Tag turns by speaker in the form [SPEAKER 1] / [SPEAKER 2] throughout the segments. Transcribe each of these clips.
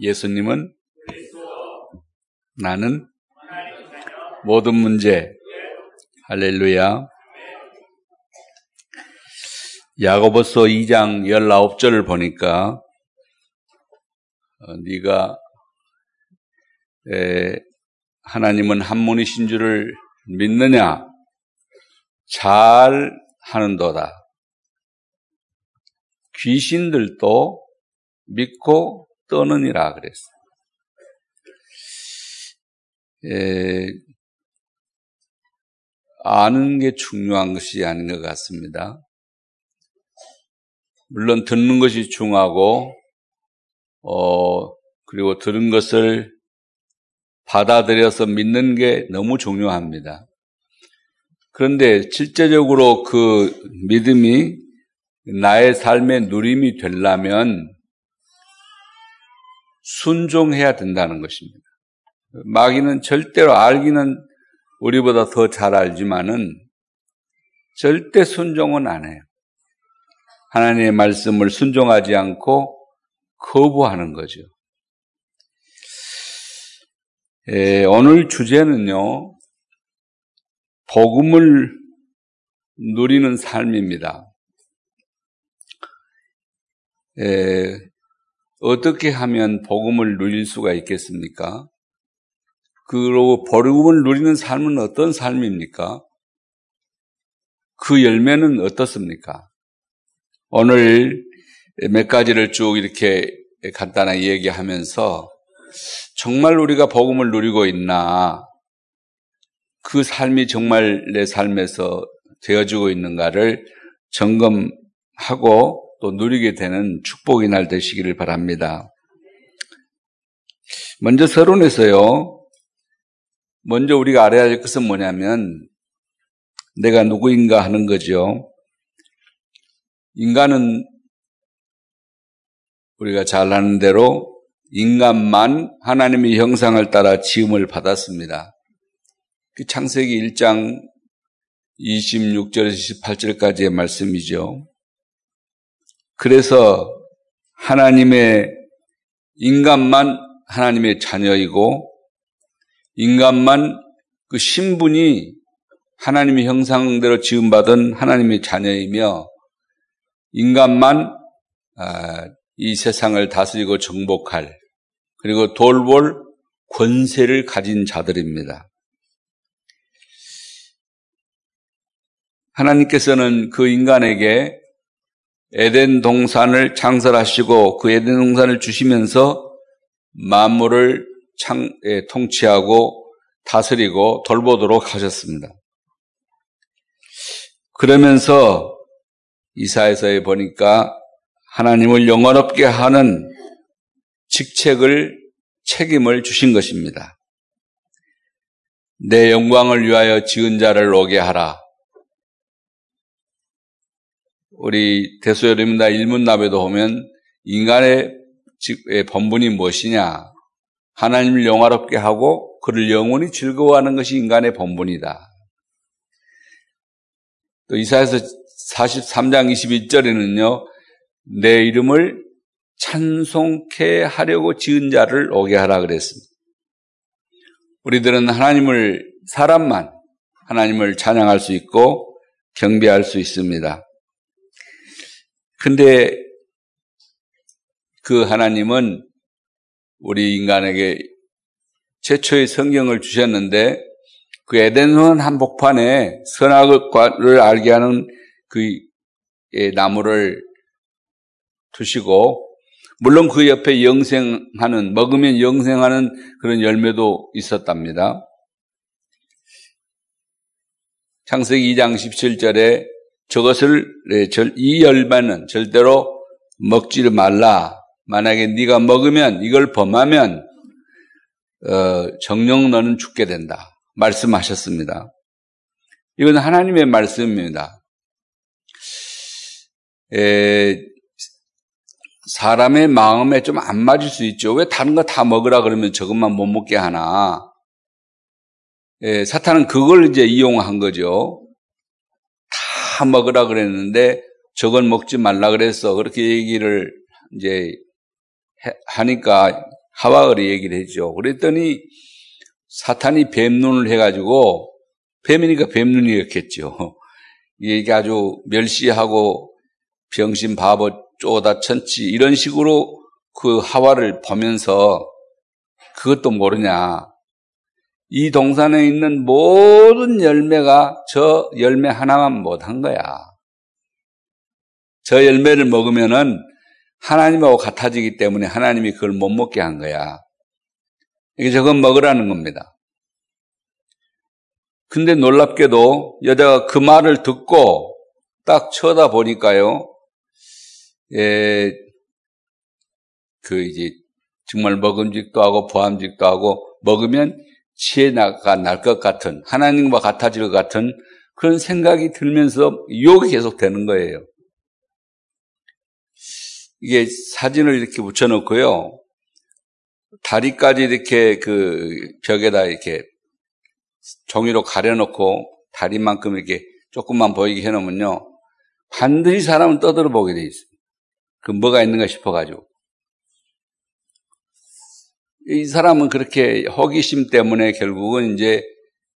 [SPEAKER 1] 예수님은 나는 모든 문제. 할렐루야. 야고보서 2장 19절을 보니까 어, 네가 에, 하나님은 한 분이신 줄을 믿느냐? 잘 하는도다. 귀신들도 믿고 떠느니라 그랬어요. 에, 아는 게 중요한 것이 아닌 것 같습니다. 물론 듣는 것이 중요하고, 어, 그리고 들은 것을 받아들여서 믿는 게 너무 중요합니다. 그런데 실제적으로 그 믿음이 나의 삶의 누림이 되려면 순종해야 된다는 것입니다. 마귀는 절대로 알기는 우리보다 더 잘 알지만은 절대 순종은 안 해요. 하나님의 말씀을 순종하지 않고 거부하는 거죠. 에, 오늘 주제는요, 복음을 누리는 삶입니다. 에, 어떻게 하면 복음을 누릴 수가 있겠습니까? 그리고 복음을 누리는 삶은 어떤 삶입니까? 그 열매는 어떻습니까? 오늘 몇 가지를 쭉 이렇게 간단하게 얘기하면서 정말 우리가 복음을 누리고 있나, 그 삶이 정말 내 삶에서 되어지고 있는가를 점검하고 또 누리게 되는 축복의 날 되시기를 바랍니다. 먼저 서론에서요, 먼저 우리가 알아야 할 것은 뭐냐면, 내가 누구인가 하는 거죠. 인간은 우리가 잘 아는 대로 인간만 하나님의 형상을 따라 지음을 받았습니다. 그 창세기 1장 26절에서 28절까지의 말씀이죠. 그래서 하나님의 인간만 하나님의 자녀이고 인간만 그 신분이 하나님의 형상대로 지음받은 하나님의 자녀이며 인간만 아, 이 세상을 다스리고 정복할 그리고 돌볼 권세를 가진 자들입니다. 하나님께서는 그 인간에게 에덴 동산을 창설하시고 그 에덴 동산을 주시면서 만물을 창, 예, 통치하고 다스리고 돌보도록 하셨습니다. 그러면서 이사에서에 보니까 하나님을 영원롭게 하는 직책을 책임을 주신 것입니다. 내 영광을 위하여 지은 자를 오게 하라. 우리 대소여림나 일문납에도 보면 인간의 본분이 무엇이냐? 하나님을 영화롭게 하고 그를 영원히 즐거워하는 것이 인간의 본분이다. 또 이사에서 43장 21절에는요, 내 이름을 찬송케 하려고 지은 자를 오게 하라 그랬습니다. 우리들은 하나님을, 사람만 하나님을 찬양할 수 있고 경배할 수 있습니다. 근데 그 하나님은 우리 인간에게 최초의 성경을 주셨는데 그 에덴원 한복판에 선악을 알게 하는 그 예, 나무를 두시고 물론 그 옆에 영생하는 먹으면 영생하는 그런 열매도 있었답니다. 창세기 2장 17절에 저것을 네, 이 열매는 절대로 먹지를 말라. 만약에 네가 먹으면 이걸 범하면 어, 정령 너는 죽게 된다. 말씀하셨습니다. 이건 하나님의 말씀입니다. 에, 사람의 마음에 좀 안 맞을 수 있죠. 왜 다른 거 다 먹으라 그러면 저것만 못 먹게 하나? 에, 사탄은 그걸 이제 이용한 거죠. 다 먹으라 그랬는데 저건 먹지 말라 그랬어. 그렇게 얘기를 이제 하니까 하와가 얘기를 했죠. 그랬더니 사탄이 뱀눈을 해가지고 뱀이니까 뱀눈이었겠죠. 이게 아주 멸시하고 병신 바보 쪼다 천치 이런 식으로 그 하와를 보면서 그것도 모르냐. 이 동산에 있는 모든 열매가 저 열매 하나만 못한 거야. 저 열매를 먹으면은 하나님하고 같아지기 때문에 하나님이 그걸 못 먹게 한 거야. 이게 저건 먹으라는 겁니다. 근데 놀랍게도 여자가 그 말을 듣고 딱 쳐다보니까요, 예, 그 이제 정말 먹음직도 하고 보암직도 하고 먹으면 치에나가 날 것 같은 하나님과 같아질 것 같은 그런 생각이 들면서 유혹이 계속 되는 거예요. 이게 사진을 이렇게 붙여놓고요. 다리까지 이렇게 그 벽에다 이렇게 종이로 가려놓고 다리만큼 이렇게 조금만 보이게 해놓으면요. 반드시 사람은 떠들어 보게 돼 있어요. 그 뭐가 있는가 싶어가지고. 이 사람은 그렇게 호기심 때문에 결국은 이제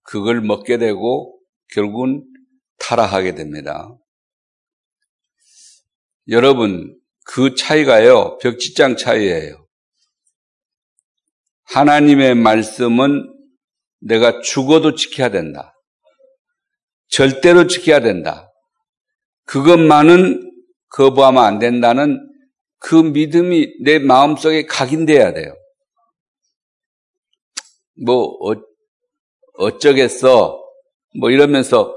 [SPEAKER 1] 그걸 먹게 되고 결국은 타락하게 됩니다. 여러분, 그 차이가요, 벽지장 차이예요. 하나님의 말씀은 내가 죽어도 지켜야 된다. 절대로 지켜야 된다. 그것만은 거부하면 안 된다는 그 믿음이 내 마음속에 각인돼야 돼요. 뭐, 어, 어쩌겠어. 뭐 이러면서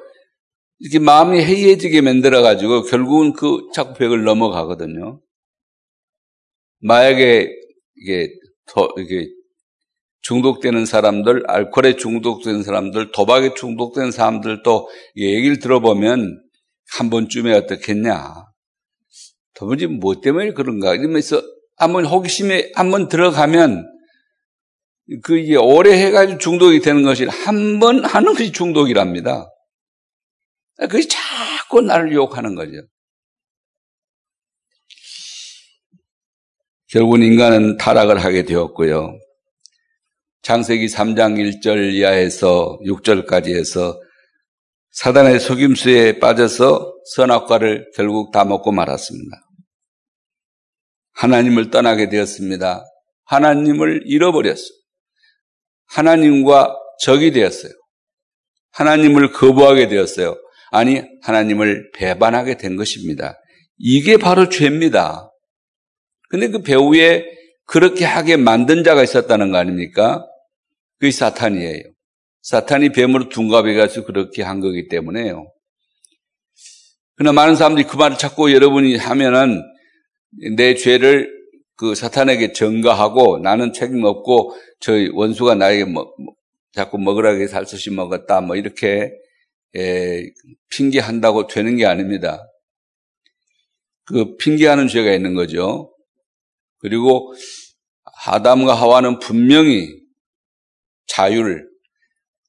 [SPEAKER 1] 이렇게 마음이 해이해지게 만들어 가지고 결국은 그 자꾸 벽을 넘어가거든요. 마약에 이게 더, 이게 중독되는 사람들, 알코올에 중독된 사람들, 도박에 중독된 사람들도 얘기를 들어보면 한 번쯤에 어떻겠냐. 도무지 뭐 때문에 그런가. 이러면서 한번 호기심에 한번 들어가면 그 이게 오래 해가지고 중독이 되는 것이 한 번 하는 것이 중독이랍니다. 그게 자꾸 나를 유혹하는 거죠. 결국은 인간은 타락을 하게 되었고요. 창세기 3장 1절 이하에서 6절까지 해서 사단의 속임수에 빠져서 선악과를 결국 다 먹고 말았습니다. 하나님을 떠나게 되었습니다. 하나님을 잃어버렸어요. 하나님과 적이 되었어요. 하나님을 거부하게 되었어요. 아니, 하나님을 배반하게 된 것입니다. 이게 바로 죄입니다. 근데 그 배후에 그렇게 하게 만든 자가 있었다는 거 아닙니까? 그게 사탄이에요. 사탄이 뱀으로 둔갑해 가지고 그렇게 한 거기 때문에요. 그러나 많은 사람들이 그 말을 자꾸 여러분이 하면은 내 죄를 그 사탄에게 전가하고 나는 책임 없고 저희 원수가 나에게 뭐, 뭐 자꾸 먹으라게 살수시 먹었다 뭐 이렇게 에, 핑계한다고 되는 게 아닙니다. 그 핑계하는 죄가 있는 거죠. 그리고 아담과 하와는 분명히 자유를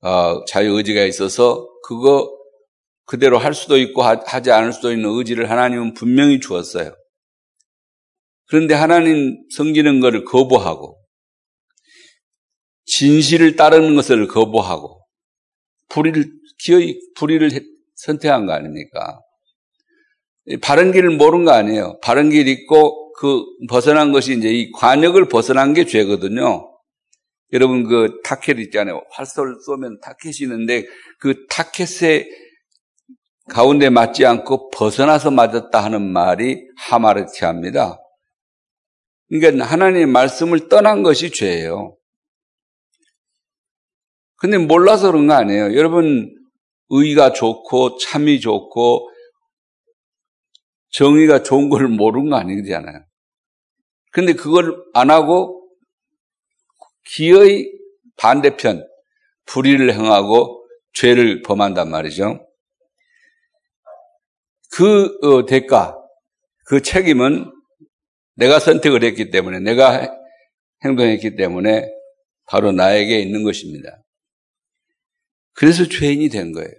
[SPEAKER 1] 어, 자유 의지가 있어서 그거 그대로 할 수도 있고 하지 않을 수도 있는 의지를 하나님은 분명히 주었어요. 그런데 하나님 섬기는 것을 거부하고 진실을 따르는 것을 거부하고 불의를 기어이 불의를 선택한 거 아닙니까? 바른 길을 모르는 거 아니에요. 바른 길 있고 그 벗어난 것이 이제 이 관역을 벗어난 게 죄거든요. 여러분 그 타켓 있잖아요. 활쏘를 쏘면 타켓이 있는데 그 타켓의 가운데 맞지 않고 벗어나서 맞았다 하는 말이 하마르티합니다. 그러니까 하나님의 말씀을 떠난 것이 죄예요. 근데 몰라서 그런 거 아니에요. 여러분 의가 좋고 참이 좋고 정의가 좋은 걸 모르는 거 아니잖아요. 근데 그걸 안 하고 기의 반대편 불의를 행하고 죄를 범한단 말이죠. 그 어, 대가, 그 책임은 내가 선택을 했기 때문에, 내가 행동했기 때문에 바로 나에게 있는 것입니다. 그래서 죄인이 된 거예요.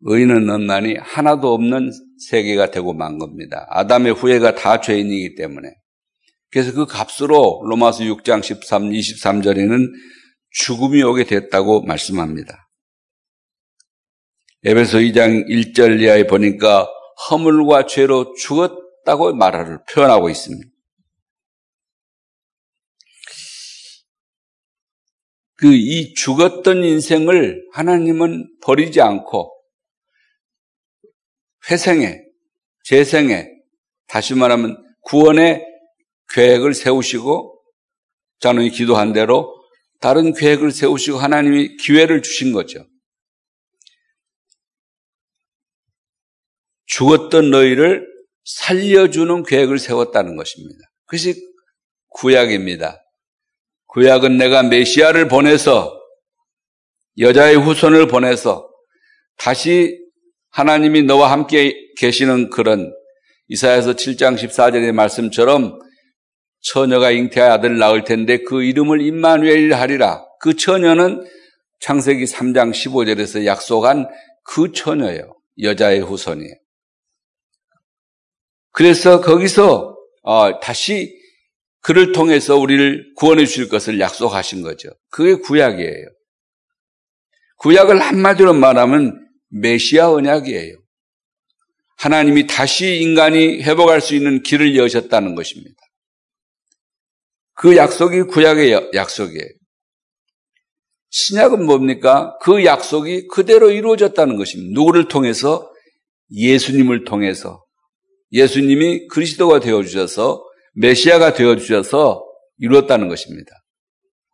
[SPEAKER 1] 의인은 없나니 하나도 없는 세계가 되고 만 겁니다. 아담의 후예가 다 죄인이기 때문에. 그래서 그 값으로 로마서 6장 13, 23절에는 죽음이 오게 됐다고 말씀합니다. 에베소 2장 1절 이하에 보니까 허물과 죄로 죽었다고 말을 표현하고 있습니다. 그 이 죽었던 인생을 하나님은 버리지 않고 회생에, 재생에, 다시 말하면 구원의 계획을 세우시고 자는 기도한 대로 다른 계획을 세우시고 하나님이 기회를 주신 거죠. 죽었던 너희를 살려주는 계획을 세웠다는 것입니다. 그것이 구약입니다. 구약은 내가 메시아를 보내서 여자의 후손을 보내서 다시 하나님이 너와 함께 계시는 그런 이사야서 7장 14절의 말씀처럼 처녀가 잉태하 아들 낳을 텐데 그 이름을 임마누엘 하리라. 그 처녀는 창세기 3장 15절에서 약속한 그 처녀예요. 여자의 후손이에요. 그래서 거기서 어, 다시 그를 통해서 우리를 구원해 주실 것을 약속하신 거죠. 그게 구약이에요. 구약을 한마디로 말하면 메시아 언약이에요. 하나님이 다시 인간이 회복할 수 있는 길을 여셨다는 것입니다. 그 약속이 구약의 약속이에요. 신약은 뭡니까? 그 약속이 그대로 이루어졌다는 것입니다. 누구를 통해서? 예수님을 통해서. 예수님이 그리스도가 되어 주셔서 메시아가 되어 주셔서 이루었다는 것입니다.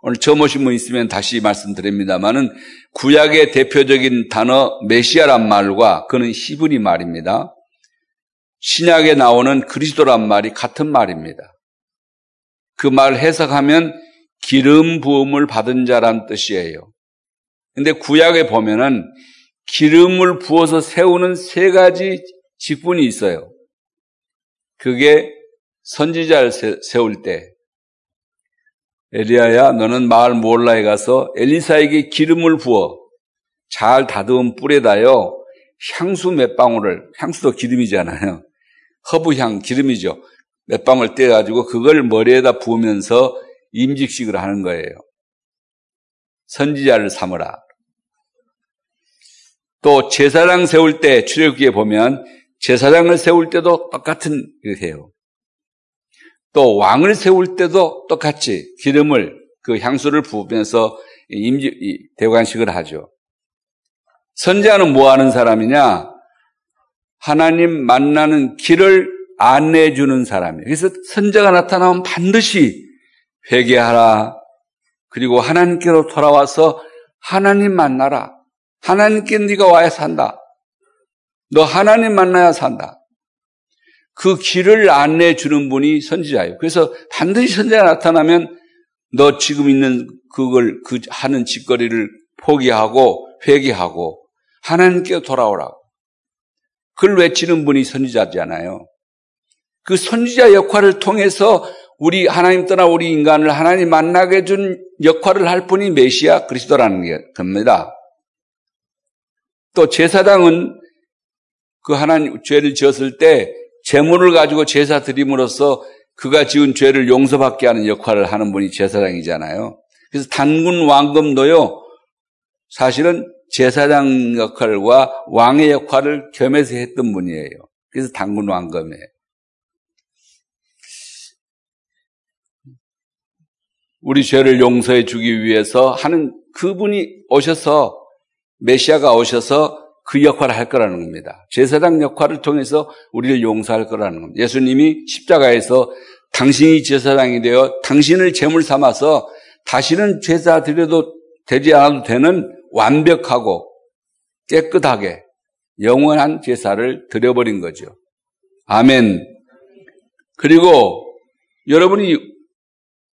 [SPEAKER 1] 오늘 처음 오신 분 있으면 다시 말씀드립니다만은 구약의 대표적인 단어 메시아란 말과 그는 히브리 말입니다. 신약에 나오는 그리스도란 말이 같은 말입니다. 그 말 해석하면 기름 부음을 받은 자란 뜻이에요. 근데 구약에 보면은 기름을 부어서 세우는 세 가지 직분이 있어요. 그게 선지자를 세울 때 엘리야야 너는 마을 몰라에 가서 엘리사에게 기름을 부어 잘 다듬은 뿔에다요 향수 몇 방울을 향수도 기름이잖아요. 허브향 기름이죠. 몇 방울 떼가지고 그걸 머리에다 부으면서 임직식을 하는 거예요. 선지자를 삼으라. 또 제사장 세울 때 출애굽기에 보면 제사장을 세울 때도 똑같은 이렇게 해요. 또 왕을 세울 때도 똑같이 기름을 그 향수를 부으면서 임지 대관식을 하죠. 선지자는 뭐 하는 사람이냐? 하나님 만나는 길을 안내해 주는 사람이에요. 그래서 선자가 나타나면 반드시 회개하라. 그리고 하나님께로 돌아와서 하나님 만나라. 하나님께 네가 와야 산다. 너 하나님 만나야 산다. 그 길을 안내해 주는 분이 선지자예요. 그래서 반드시 선지자가 나타나면 너 지금 있는 그걸 그 하는 짓거리를 포기하고 회개하고 하나님께 돌아오라고. 그걸 외치는 분이 선지자잖아요. 그 선지자 역할을 통해서 우리 하나님 떠나 우리 인간을 하나님 만나게 해준 역할을 할 분이 메시아 그리스도라는 겁니다. 또 제사장은 그 하나님 죄를 지었을 때 재물을 가지고 제사 드림으로써 그가 지은 죄를 용서받게 하는 역할을 하는 분이 제사장이잖아요. 그래서 단군 왕금도요, 사실은 제사장 역할과 왕의 역할을 겸해서 했던 분이에요. 그래서 단군 왕금이에요. 우리 죄를 용서해 주기 위해서 하는 그분이 오셔서 메시아가 오셔서 그 역할을 할 거라는 겁니다. 제사장 역할을 통해서 우리를 용서할 거라는 겁니다. 예수님이 십자가에서 당신이 제사장이 되어 당신을 제물 삼아서 다시는 제사 드려도 되지 않아도 되는 완벽하고 깨끗하게 영원한 제사를 드려버린 거죠. 아멘. 그리고 여러분이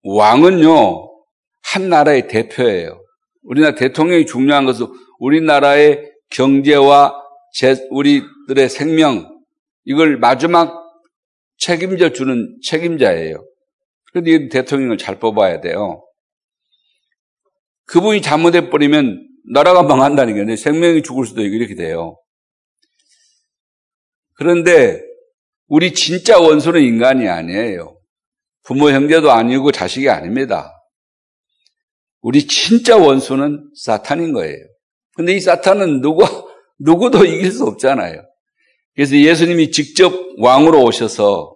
[SPEAKER 1] 왕은요, 한 나라의 대표예요. 우리나라 대통령이 중요한 것은 우리나라의 경제와 제, 우리들의 생명, 이걸 마지막 책임져 주는 책임자예요. 그런데 대통령을 잘 뽑아야 돼요. 그분이 잘못해 버리면 나라가 망한다는 게 생명이 죽을 수도 있고 이렇게 돼요. 그런데 우리 진짜 원수는 인간이 아니에요. 부모 형제도 아니고 자식이 아닙니다. 우리 진짜 원수는 사탄인 거예요. 근데 이 사탄은 누구, 누구도 이길 수 없잖아요. 그래서 예수님이 직접 왕으로 오셔서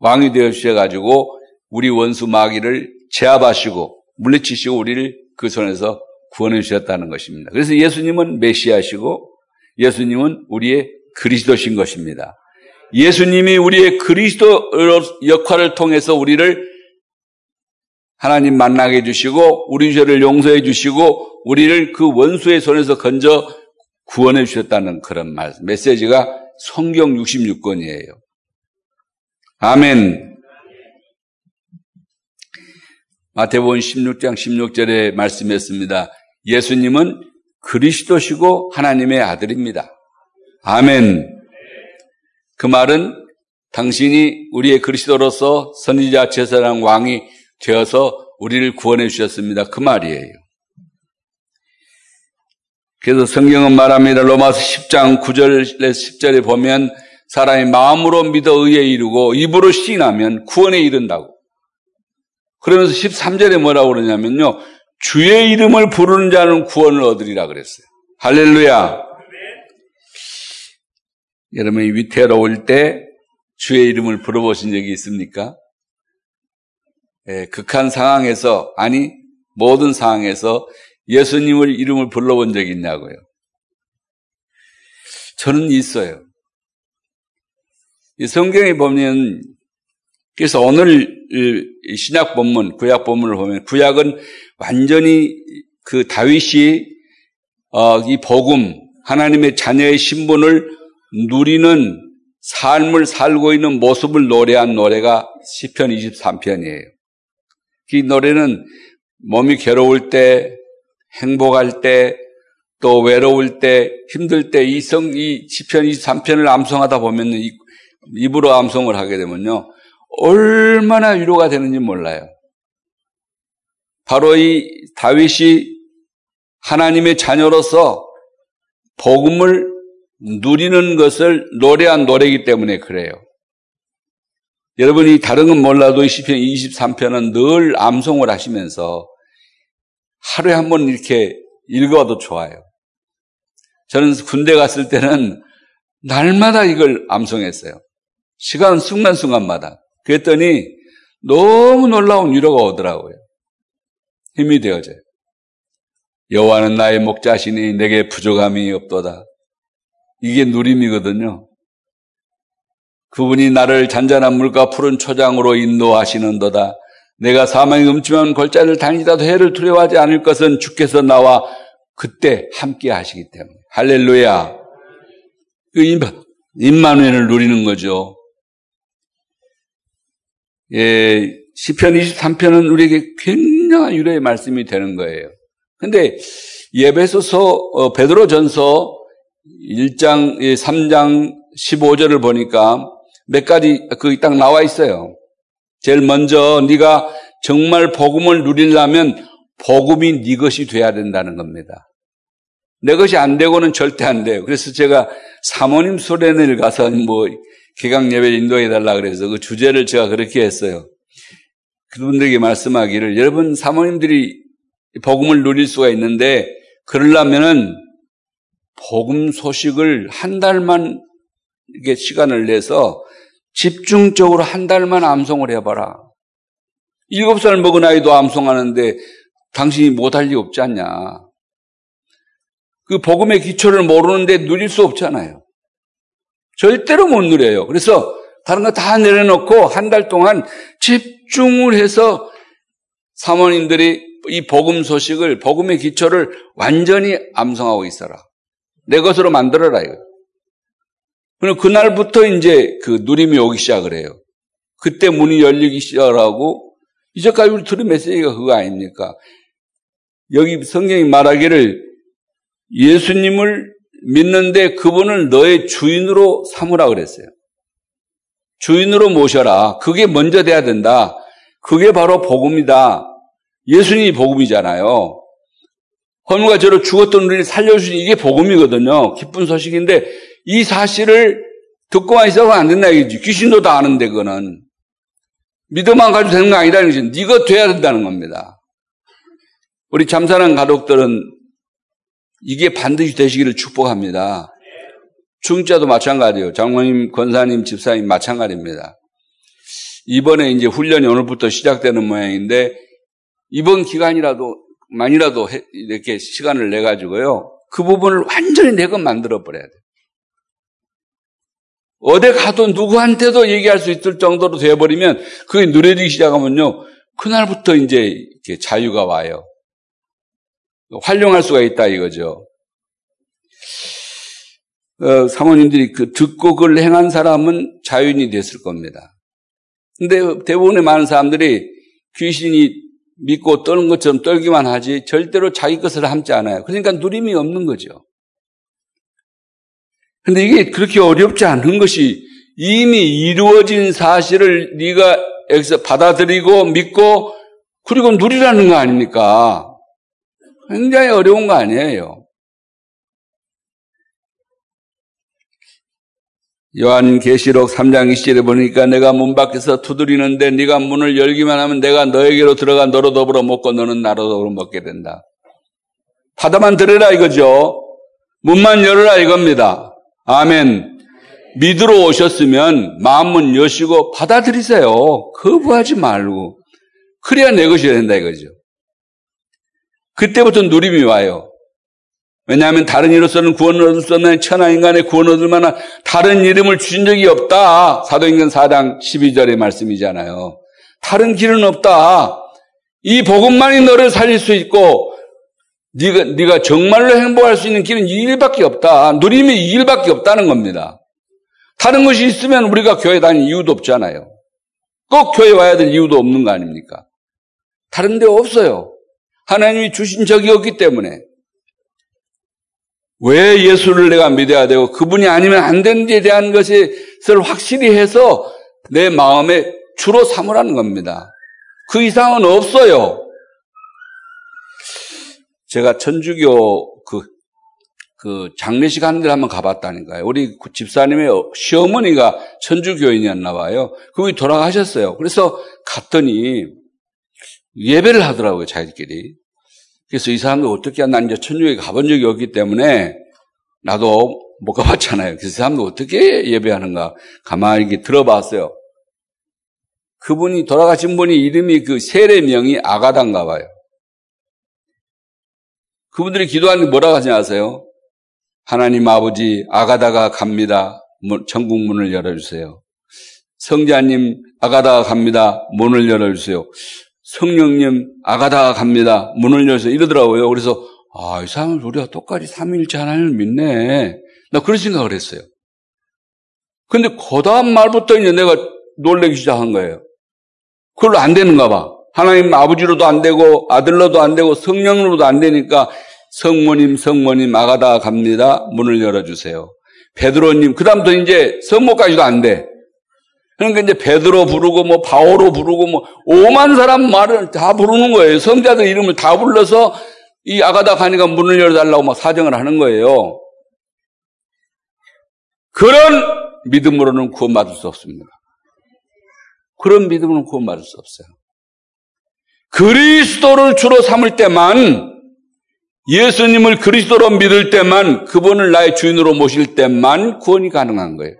[SPEAKER 1] 왕이 되어 주셔가지고 우리 원수 마귀를 제압하시고 물리치시고 우리를 그 손에서 구원해 주셨다는 것입니다. 그래서 예수님은 메시아시고 예수님은 우리의 그리스도신 것입니다. 예수님이 우리의 그리스도 역할을 통해서 우리를 하나님 만나게 해주시고 우리 죄를 용서해 주시고 우리를 그 원수의 손에서 건져 구원해 주셨다는 그런 말 메시지가 성경 66권이에요. 아멘. 마태복음 16장 16절에 말씀했습니다. 예수님은 그리스도시고 하나님의 아들입니다. 아멘. 그 말은 당신이 우리의 그리스도로서 선지자 제사장 왕이 되어서 우리를 구원해 주셨습니다. 그 말이에요. 그래서 성경은 말합니다. 로마서 10장 9절 10절에 보면 사람이 마음으로 믿어 의에 이르고 입으로 시인하면 구원에 이른다고. 그러면서 13절에 뭐라고 그러냐면요. 주의 이름을 부르는 자는 구원을 얻으리라 그랬어요. 할렐루야. 여러분이 위태로울 때 주의 이름을 불러보신 적이 있습니까? 예, 극한 상황에서, 아니, 모든 상황에서 예수님을 이름을 불러본 적이 있냐고요. 저는 있어요. 이 성경에 보면, 그래서 오늘 신약 본문, 구약 본문을 보면, 구약은 완전히 그 다윗이 어, 이 복음, 하나님의 자녀의 신분을 누리는 삶을 살고 있는 모습을 노래한 노래가 시편 23편이에요. 이 노래는 몸이 괴로울 때, 행복할 때, 또 외로울 때, 힘들 때, 이 성, 이 시편 23편을 암송하다 보면 입으로 암송을 하게 되면요. 얼마나 위로가 되는지 몰라요. 바로 이 다윗이 하나님의 자녀로서 복음을 누리는 것을 노래한 노래이기 때문에 그래요. 여러분이 다른 건 몰라도 시편 23편은 늘 암송을 하시면서 하루에 한 번 이렇게 읽어도 좋아요. 저는 군대 갔을 때는 날마다 이걸 암송했어요. 시간 순간순간마다. 그랬더니 너무 놀라운 위로가 오더라고요. 힘이 되어져요. 여호와는 나의 목자시니 내게 부족함이 없도다. 이게 누림이거든요. 그분이 나를 잔잔한 물과 푸른 초장으로 인도하시는도다. 내가 사망이 음침한 골짜기를 다니다도 해를 두려워하지 않을 것은 주께서 나와 그때 함께 하시기 때문에. 할렐루야. 그 임마누엘을 누리는 거죠. 예, 시편 23편은 우리에게 굉장한 유래의 말씀이 되는 거예요. 근데 예배소서 어, 베드로전서 1장 3장 15절을 보니까 몇 가지 거기 딱 나와 있어요. 제일 먼저 네가 정말 복음을 누리려면 복음이 네 것이 돼야 된다는 겁니다. 내 것이 안 되고는 절대 안 돼요. 그래서 제가 사모님 소련을 가서 뭐 개강 예배 인도해 달라 그래서 그 주제를 제가 그렇게 했어요. 그분들에게 말씀하기를 여러분 사모님들이 복음을 누릴 수가 있는데 그러려면은 복음 소식을 한 달만 이게 시간을 내서 집중적으로 한 달만 암송을 해봐라. 일곱 살 먹은 아이도 암송하는데 당신이 못할 리 없지 않냐. 그 복음의 기초를 모르는데 누릴 수 없잖아요. 절대로 못 누려요. 그래서 다른 거 다 내려놓고 한 달 동안 집중을 해서 사모님들이 이 복음 소식을, 복음의 기초를 완전히 암송하고 있어라. 내 것으로 만들어라, 이거. 그럼 그날부터 이제 그 누림이 오기 시작을 해요. 그때 문이 열리기 시작하고, 이제까지 우리 들은 메시지가 그거 아닙니까? 여기 성경이 말하기를 예수님을 믿는데 그분을 너의 주인으로 삼으라 그랬어요. 주인으로 모셔라. 그게 먼저 돼야 된다. 그게 바로 복음이다. 예수님이 복음이잖아요. 허물과 죄로 죽었던 우리를 살려주신 이게 복음이거든요. 기쁜 소식인데 이 사실을 듣고만 있어서는 안 된다 이거지. 귀신도 다 아는데 그거는. 믿음만 가지고 되는 거 아니라는 거죠. 네가 돼야 된다는 겁니다. 우리 잠사는 가족들은 이게 반드시 되시기를 축복합니다. 중자도 마찬가지예요. 장모님, 권사님, 집사님 마찬가지입니다. 이번에 이제 훈련이 오늘부터 시작되는 모양인데 이번 기간이라도 만이라도 이렇게 시간을 내 가지고요. 그 부분을 완전히 내가 만들어 버려야 돼. 어디 가도 누구한테도 얘기할 수 있을 정도로 되어버리면 그게 누려지기 시작하면요. 그날부터 이제 자유가 와요. 활용할 수가 있다 이거죠. 어, 사모님들이 그 듣고 그걸 행한 사람은 자유인이 됐을 겁니다. 근데 대부분의 많은 사람들이 귀신이 믿고 떠는 것처럼 떨기만 하지 절대로 자기 것을 함지 않아요. 그러니까 누림이 없는 거죠. 근데 이게 그렇게 어렵지 않은 것이 이미 이루어진 사실을 네가 여기서 받아들이고 믿고 그리고 누리라는 거 아닙니까? 굉장히 어려운 거 아니에요. 요한계시록 3장 20절에 보니까 내가 문 밖에서 두드리는데 네가 문을 열기만 하면 내가 너에게로 들어가 너로 더불어 먹고 너는 나로 더불어 먹게 된다. 받아만 들으라 이거죠. 문만 열어라 이겁니다. 아멘. 믿으러 오셨으면 마음문 여시고 받아들이세요. 거부하지 말고. 그래야 내 것이 된다 이거죠. 그때부터 누림이 와요. 왜냐하면 다른 이로서는 구원을 얻을 수 없는 천하 인간의 구원 얻을 만한 다른 이름을 주신 적이 없다. 사도행전 4장 12절의 말씀이잖아요. 다른 길은 없다. 이 복음만이 너를 살릴 수 있고 네가 네가 정말로 행복할 수 있는 길은 이 일밖에 없다. 누림이 이 일밖에 없다는 겁니다. 다른 것이 있으면 우리가 교회 다닐 이유도 없잖아요. 꼭 교회 와야 될 이유도 없는 거 아닙니까? 다른 데 없어요. 하나님이 주신 적이 없기 때문에. 왜 예수를 내가 믿어야 되고 그분이 아니면 안 되는지에 대한 것을 확실히 해서 내 마음에 주로 삼으라는 겁니다. 그 이상은 없어요. 제가 천주교 그, 그 장례식 하는 데를 한번 가봤다니까요. 우리 그 집사님의 시어머니가 천주교인이었나 봐요. 그분이 돌아가셨어요. 그래서 갔더니 예배를 하더라고요, 자기들끼리. 그래서 이 사람들 어떻게 난 이제 천주교에 가본 적이 없기 때문에 나도 못 가봤잖아요. 그래서 이 사람들 어떻게 예배하는가 가만히 들어봤어요. 그분이 돌아가신 분이 이름이 그 세례명이 아가단가 봐요. 그분들이 기도하는 뭐라고 하지 아세요? 하나님 아버지 아가다가 갑니다. 천국 문을 열어주세요. 성자님 아가다가 갑니다. 문을 열어주세요. 성령님 아가다가 갑니다. 문을 열어서 이러더라고요. 그래서 아, 이 사람은 우리가 똑같이 삼일째 하나님을 믿네. 나 그런 생각을 했어요. 근데 그 다음 말부터 이제 내가 놀래기 시작한 거예요. 그걸로 안 되는가 봐. 하나님 아버지로도 안 되고 아들로도 안 되고 성령으로도 안 되니까 성모님, 성모님 아가다 갑니다. 문을 열어주세요. 베드로님, 그 다음부터 이제 성모까지도 안 돼. 그러니까 이제 베드로 부르고 뭐 바오로 부르고 뭐 오만 사람 말을 다 부르는 거예요. 성자들 이름을 다 불러서 이 아가다 가니까 문을 열어달라고 막 사정을 하는 거예요. 그런 믿음으로는 구원받을 수 없습니다. 그런 믿음으로는 구원받을 수 없어요. 그리스도를 주로 삼을 때만 예수님을 그리스도로 믿을 때만 그분을 나의 주인으로 모실 때만 구원이 가능한 거예요.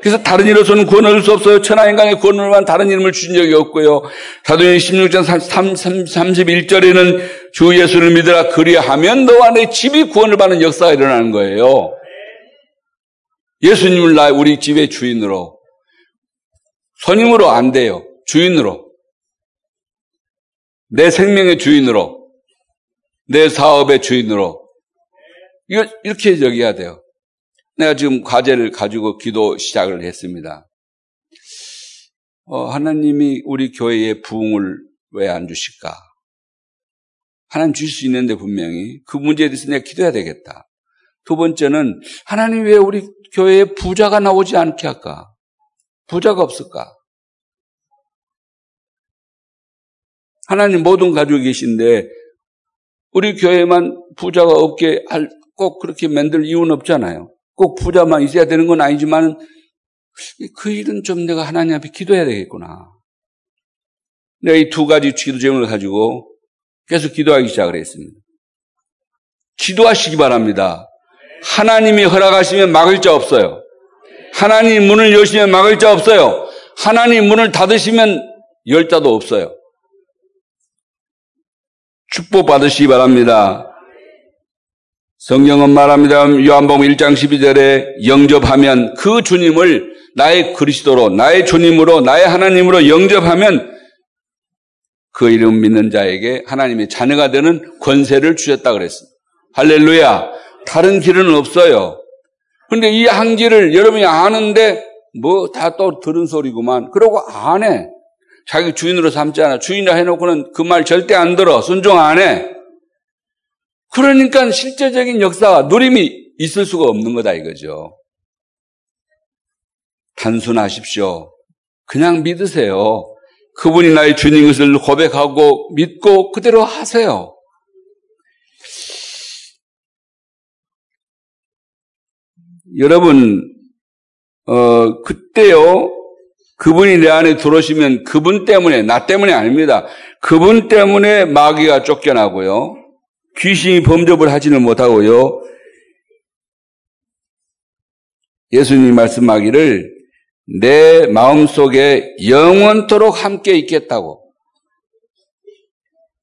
[SPEAKER 1] 그래서 다른 이로서는 구원 얻을 수 없어요. 천하인간의 구원을 위한 다른 이름을 주신 적이 없고요. 사도행 16장 31절에는 주 예수를 믿으라 그리하면 너와 내 집이 구원을 받는 역사가 일어나는 거예요. 예수님을 나 우리 집의 주인으로 선임으로 안 돼요. 주인으로 내 생명의 주인으로 내 사업의 주인으로 이렇게 여겨야 돼요. 내가 지금 과제를 가지고 기도 시작을 했습니다. 어, 하나님이 우리 교회에 부흥을 왜 안 주실까? 하나님 주실 수 있는데 분명히 그 문제에 대해서 내가 기도해야 되겠다. 두 번째는 하나님 왜 우리 교회에 부자가 나오지 않게 할까? 부자가 없을까? 하나님 모든 가지고 계신데 우리 교회만 부자가 없게 할, 꼭 그렇게 만들 이유는 없잖아요. 꼭 부자만 있어야 되는 건 아니지만 그 일은 좀 내가 하나님 앞에 기도해야 되겠구나. 내가 이 두 가지 기도 제목을 가지고 계속 기도하기 시작을 했습니다. 기도하시기 바랍니다. 하나님이 허락하시면 막을 자 없어요. 하나님 문을 여시면 막을 자 없어요. 하나님 문을 닫으시면 열 자도 없어요. 축복 받으시기 바랍니다. 성경은 말합니다. 요한복음 1장 12절에 영접하면 그 주님을 나의 그리스도로, 나의 주님으로, 나의 하나님으로 영접하면 그 이름 믿는 자에게 하나님의 자녀가 되는 권세를 주셨다 그랬습니다. 할렐루야. 다른 길은 없어요. 근데 이 한 길을 여러분이 아는데 뭐 다 또 들은 소리구만. 그러고 안 해. 자기 주인으로 삼지 않아. 주인이라 해놓고는 그 말 절대 안 들어. 순종 안 해. 그러니까 실제적인 역사가 누림이 있을 수가 없는 거다 이거죠. 단순하십시오. 그냥 믿으세요. 그분이 나의 주님 것을 고백하고 믿고 그대로 하세요. 여러분, 어, 그때요, 그분이 내 안에 들어오시면 그분 때문에, 나 때문에 아닙니다. 그분 때문에 마귀가 쫓겨나고요. 귀신이 범접을 하지는 못하고요. 예수님이 말씀하기를 내 마음 속에 영원토록 함께 있겠다고.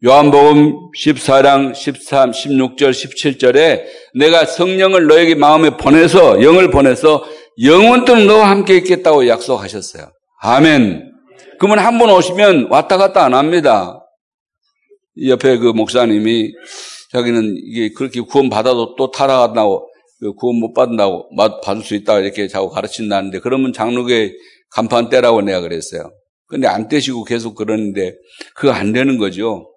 [SPEAKER 1] 요한복음 14장 13, 16절, 17절에 내가 성령을 너에게 마음에 보내서 영을 보내서 영원토록 너와 함께 있겠다고 약속하셨어요. 아멘. 그러면 한 번 오시면 왔다 갔다 안 합니다. 옆에 그 목사님이 자기는 이게 그렇게 구원 받아도 또 타락한다고 그 구원 못 받는다고 받을 수 있다 이렇게 자꾸 가르친다는데 그러면 장로교에 간판 떼라고 내가 그랬어요. 근데 안 떼시고 계속 그러는데 그거 안 되는 거죠.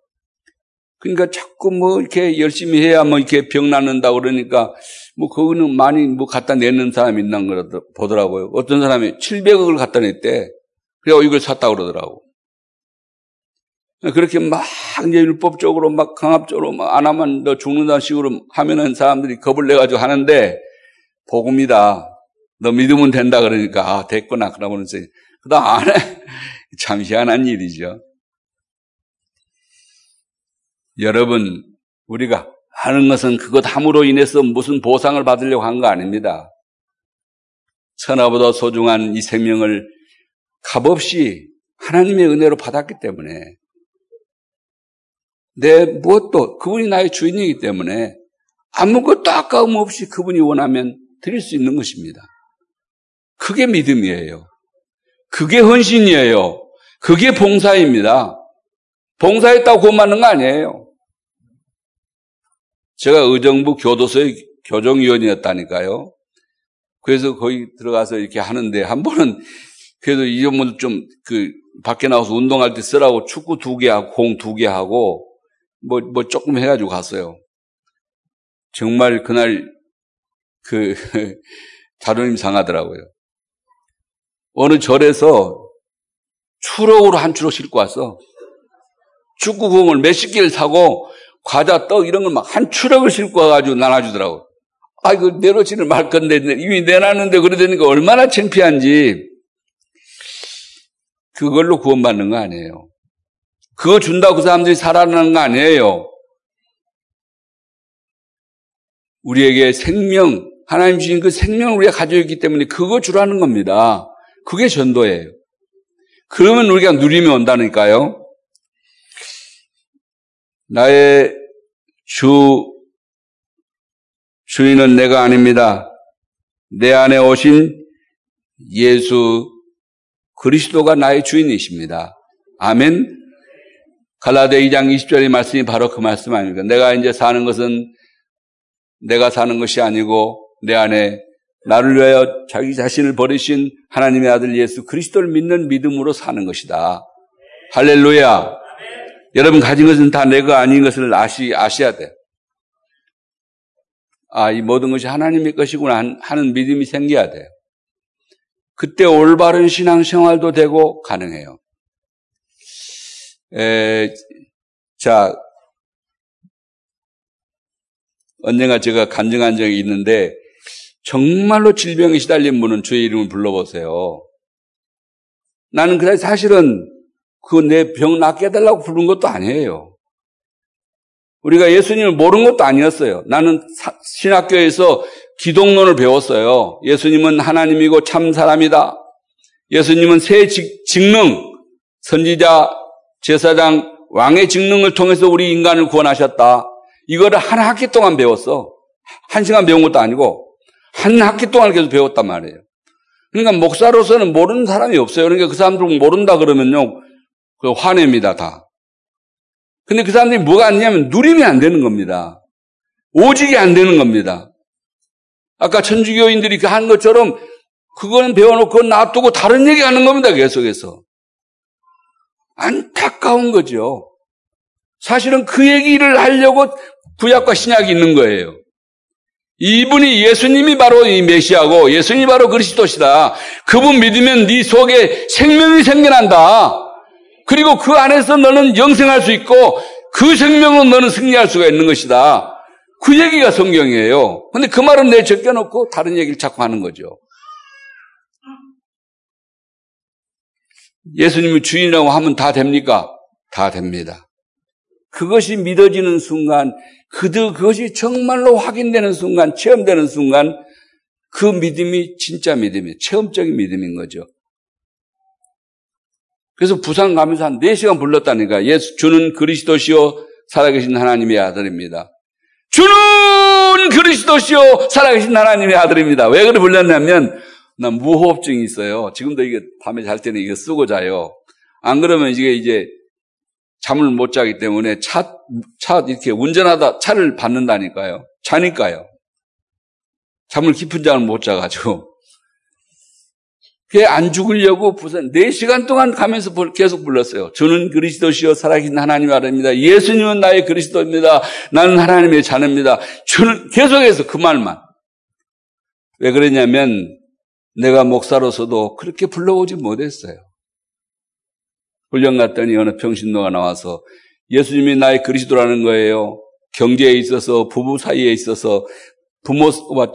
[SPEAKER 1] 그러니까 자꾸 뭐 이렇게 열심히 해야 뭐 이렇게 병 낫는다 그러니까 뭐 그거는 많이 뭐 갖다 내는 사람이 있나 보더라고요. 어떤 사람이 700억을 갖다 냈대. 그래서 이걸 샀다 그러더라고. 그렇게 막 이제 율법적으로 막 강압적으로 막 안 하면 너 죽는다는 식으로 하면은 사람들이 겁을 내가지고 하는데 복음이다. 너 믿으면 된다 그러니까 아 됐구나 그러면서 그다음 안 해. 참 희한한 일이죠. 여러분 우리가 하는 것은 그것 함으로 인해서 무슨 보상을 받으려고 한 거 아닙니다. 천하보다 소중한 이 생명을 값없이 하나님의 은혜로 받았기 때문에 내 무엇도 그분이 나의 주인이기 때문에 아무것도 아까움 없이 그분이 원하면 드릴 수 있는 것입니다. 그게 믿음이에요. 그게 헌신이에요. 그게 봉사입니다. 봉사했다고 구원받는 거 아니에요. 제가 의정부 교도소의 교정위원이었다니까요. 그래서 거기 들어가서 이렇게 하는데 한 번은 그래도 이 전문 좀그 밖에 나와서 운동할 때 쓰라고 축구 두 개 하고 공 두 개 하고 뭐, 뭐 조금 해가지고 갔어요. 정말 그날 그 자존심 상하더라고요. 어느 절에서 추럭으로 한 추럭 싣고 왔어. 축구공을 몇십 개를 사고 과자, 떡 이런 걸 막 한 추럭을 싣고 와가지고 나눠주더라고. 아, 이거 내놓지를 말 건데, 이미 내놨는데 그러다니까 얼마나 창피한지. 그걸로 구원받는 거 아니에요. 그거 준다고 그 사람들이 살아나는 거 아니에요. 우리에게 생명, 하나님 주신 그 생명을 우리가 가지고 있기 때문에 그거 주라는 겁니다. 그게 전도예요. 그러면 우리가 누리면 온다니까요. 나의 주, 주인은 내가 아닙니다. 내 안에 오신 예수 그리스도가 나의 주인이십니다. 아멘. 갈라데 2장 20절의 말씀이 바로 그 말씀 아닙니까? 내가 이제 사는 것은 내가 사는 것이 아니고 내 안에 나를 위하여 자기 자신을 버리신 하나님의 아들 예수 그리스도를 믿는 믿음으로 사는 것이다. 할렐루야. 여러분 가진 것은 다 내가 아닌 것을 아시, 아셔야 돼. 아, 이 모든 것이 하나님의 것이구나 하는 믿음이 생겨야 돼. 그때 올바른 신앙 생활도 되고 가능해요. 에, 자, 언젠가 제가 간증한 적이 있는데 정말로 질병에 시달린 분은 주의 이름을 불러보세요. 나는 그래 사실은 그 내 병 낫게 해달라고 부른 것도 아니에요. 우리가 예수님을 모르는 것도 아니었어요. 나는 신학교에서 기독론을 배웠어요. 예수님은 하나님이고 참 사람이다. 예수님은 새 직능, 선지자, 제사장, 왕의 직능을 통해서 우리 인간을 구원하셨다. 이거를 한 학기 동안 배웠어. 한 시간 배운 것도 아니고 한 학기 동안 계속 배웠단 말이에요. 그러니까 목사로서는 모르는 사람이 없어요. 그러니까 그 사람들 모른다 그러면요. 그 화냅니다, 다. 근데 그 사람들이 뭐가 안 되냐면 누림이 안 되는 겁니다. 오직이 안 되는 겁니다. 아까 천주교인들이 그한 것처럼 그거는 배워놓고 놔두고 다른 얘기 하는 겁니다, 계속해서. 안타까운 거죠. 사실은 그 얘기를 하려고 구약과 신약이 있는 거예요. 이분이 예수님이 바로 이 메시아고 예수님이 바로 그리스도시다. 그분 믿으면 네 속에 생명이 생겨난다. 그리고 그 안에서 너는 영생할 수 있고 그 생명은 너는 승리할 수가 있는 것이다. 그 얘기가 성경이에요. 근데 그 말은 내 적혀놓고 다른 얘기를 자꾸 하는 거죠. 예수님이 주인이라고 하면 다 됩니까? 다 됩니다. 그것이 믿어지는 순간, 그들, 그것이 정말로 확인되는 순간, 체험되는 순간, 그 믿음이 진짜 믿음이에요. 체험적인 믿음인 거죠. 그래서 부산 가면서 한 4시간 불렀다니까. 예수, 주는 그리스도시요, 살아계신 하나님의 아들입니다. 주는 그리스도시요, 살아계신 하나님의 아들입니다. 왜 그래 불렀냐면, 난 무호흡증이 있어요. 지금도 이게 밤에 잘 때는 이거 쓰고 자요. 안 그러면 이게 이제 잠을 못 자기 때문에 차, 차 이렇게 운전하다 차를 받는다니까요. 자니까요. 잠을 깊은 잠을 못 자가지고. 그게 안 죽으려고 부산 4시간 동안 가면서 계속 불렀어요. 저는 그리스도시요 살아계신 하나님 아닙니다. 예수님은 나의 그리스도입니다. 나는 하나님의 자녀입니다. 저는 계속해서 그 말만. 왜 그러냐면 내가 목사로서도 그렇게 불러오지 못했어요. 훈련 갔더니 어느 평신도가 나와서 예수님이 나의 그리스도라는 거예요. 경제에 있어서 부부 사이에 있어서 부모와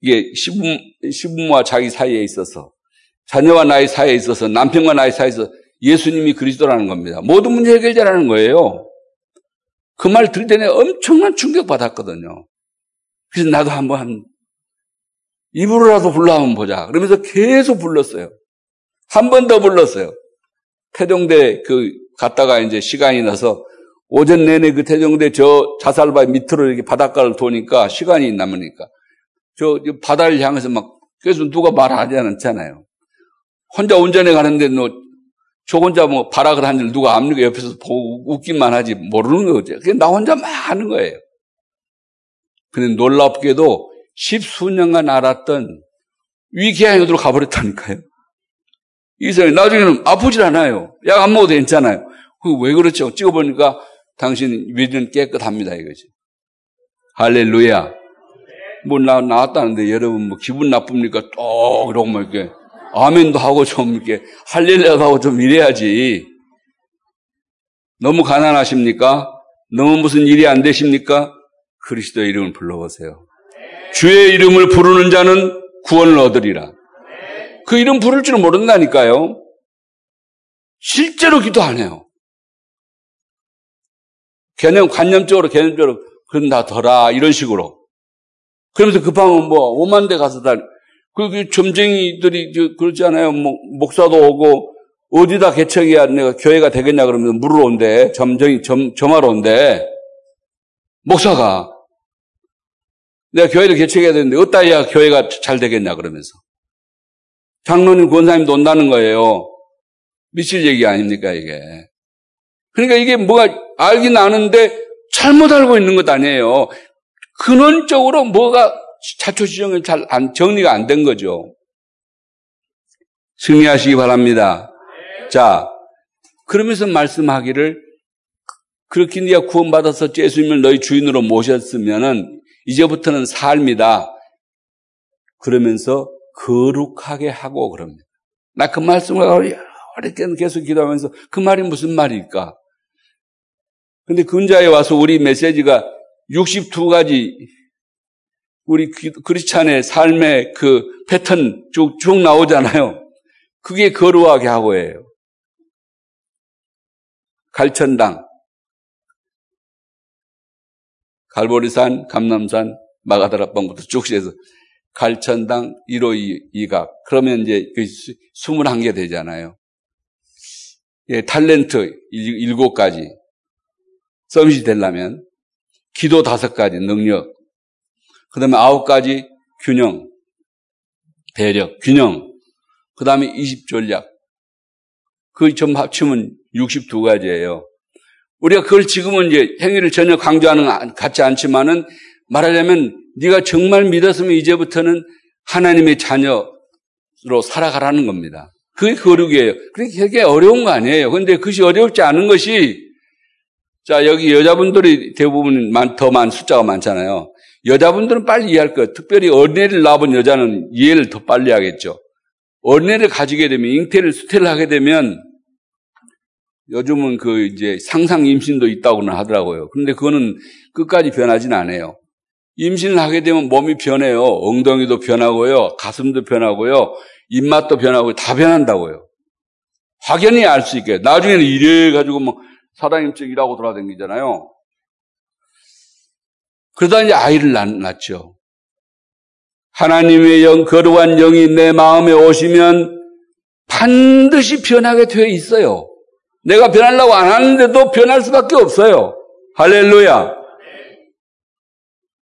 [SPEAKER 1] 이게 시부모, 시부모와 자기 사이에 있어서 자녀와 나의 사이에 있어서 남편과 나의 사이에서 예수님이 그리스도라는 겁니다. 모든 문제 해결자라는 거예요. 그 말 들을 때는 엄청난 충격 받았거든요. 그래서 나도 한번 입으로라도 불러 한번 보자. 그러면서 계속 불렀어요. 한 번 더 불렀어요. 태종대 그 갔다가 이제 시간이 나서 오전 내내 그 태종대 저 자살바 밑으로 이렇게 바닷가를 도니까 시간이 남으니까 저 바다를 향해서 막 그래서 누가 말하지 않잖아요. 혼자 운전해 가는데 너저 혼자 뭐 발악을 한줄 누가 압니까 옆에서 보고 웃기만 하지 모르는 거죠. 그냥 나 혼자 막 하는 거예요. 근데 놀랍게도 십수년간 알았던 위기한 곳으로 가버렸다니까요. 이 사람이 나중에는 아프질 않아요. 약 안 먹어도 괜찮아요. 그왜 그렇죠? 찍어보니까 당신 위는 깨끗합니다 이거지. 할렐루야. 뭐 나, 나왔다는데 여러분 뭐 기분 나쁩니까? 또 그러고 뭐 이렇게 아멘도 하고 좀 이렇게 할렐루야도 하고 좀 이래야지. 너무 가난하십니까? 너무 무슨 일이 안 되십니까? 그리스도의 이름을 불러보세요. 주의 이름을 부르는 자는 구원을 얻으리라. 그 이름 부를 줄은 모른다니까요. 실제로 기도 안 해요. 개념, 관념적으로, 개념적으로, 그런다, 더라, 이런 식으로. 그러면서 급하면 뭐, 5만 대 가서 다, 그, 그 점쟁이들이 그러지 않아요. 뭐, 목사도 오고, 어디다 개척이야 내가 교회가 되겠냐 그러면 물으러 온대. 점쟁이, 점, 점하러 온대. 목사가. 내가 교회를 개척해야 되는데 어따야 교회가 잘 되겠냐 그러면서. 장로님, 권사님 논다는 거예요. 미칠 얘기 아닙니까 이게. 그러니까 이게 뭐가 알긴 아는데 잘못 알고 있는 것 아니에요. 근원적으로 뭐가 자초지정이 잘 안, 정리가 안 된 거죠. 승리하시기 바랍니다. 자, 그러면서 말씀하기를 그렇게 네가 구원받아서 예수님을 너희 주인으로 모셨으면은 이제부터는 삶이다. 그러면서 거룩하게 하고 그럽니다. 나 그 말씀을 어렵게 계속 기도하면서 그 말이 무슨 말일까? 근데 근자에 와서 우리 메시지가 62가지 우리 그리스찬의 삶의 그 패턴 쭉, 쭉 나오잖아요. 그게 거룩하게 하고예요. 갈천당, 갈보리산, 감남산, 마가다락방부터 쭉 시해서 갈천당 1호 2각. 그러면 이제 그 21개 되잖아요. 예, 탤런트 7가지. 서밋이 되려면 기도 5가지, 능력. 그 다음에 9가지 균형, 배력, 균형. 그 다음에 20 전략. 그 좀 합치면 62가지예요. 우리가 그걸 지금은 이제 행위를 전혀 강조하는 같지 않지만은 말하자면 네가 정말 믿었으면 이제부터는 하나님의 자녀로 살아가라는 겁니다. 그게 거룩이에요. 그게 되게 어려운 거 아니에요. 그런데 그것이 어렵지 않은 것이 자 여기 여자분들이 대부분 더 많은 숫자가 많잖아요. 여자분들은 빨리 이해할 거예요. 특별히 어린애를 낳아본 여자는 이해를 더 빨리 하겠죠. 어린애를 가지게 되면 잉태를 수태를 하게 되면 요즘은 그 이제 상상 임신도 있다고는 하더라고요. 그런데 그거는 끝까지 변하지는 않아요. 임신을 하게 되면 몸이 변해요. 엉덩이도 변하고요. 가슴도 변하고요. 입맛도 변하고 다 변한다고요. 확연히 알 수 있게. 나중에는 이래 가지고 뭐 사장님증 이라고 돌아다니잖아요. 그러다 이제 아이를 낳죠. 하나님의 영, 거룩한 영이 내 마음에 오시면 반드시 변하게 되어 있어요. 내가 변하려고 안 하는데도 변할 수밖에 없어요. 할렐루야.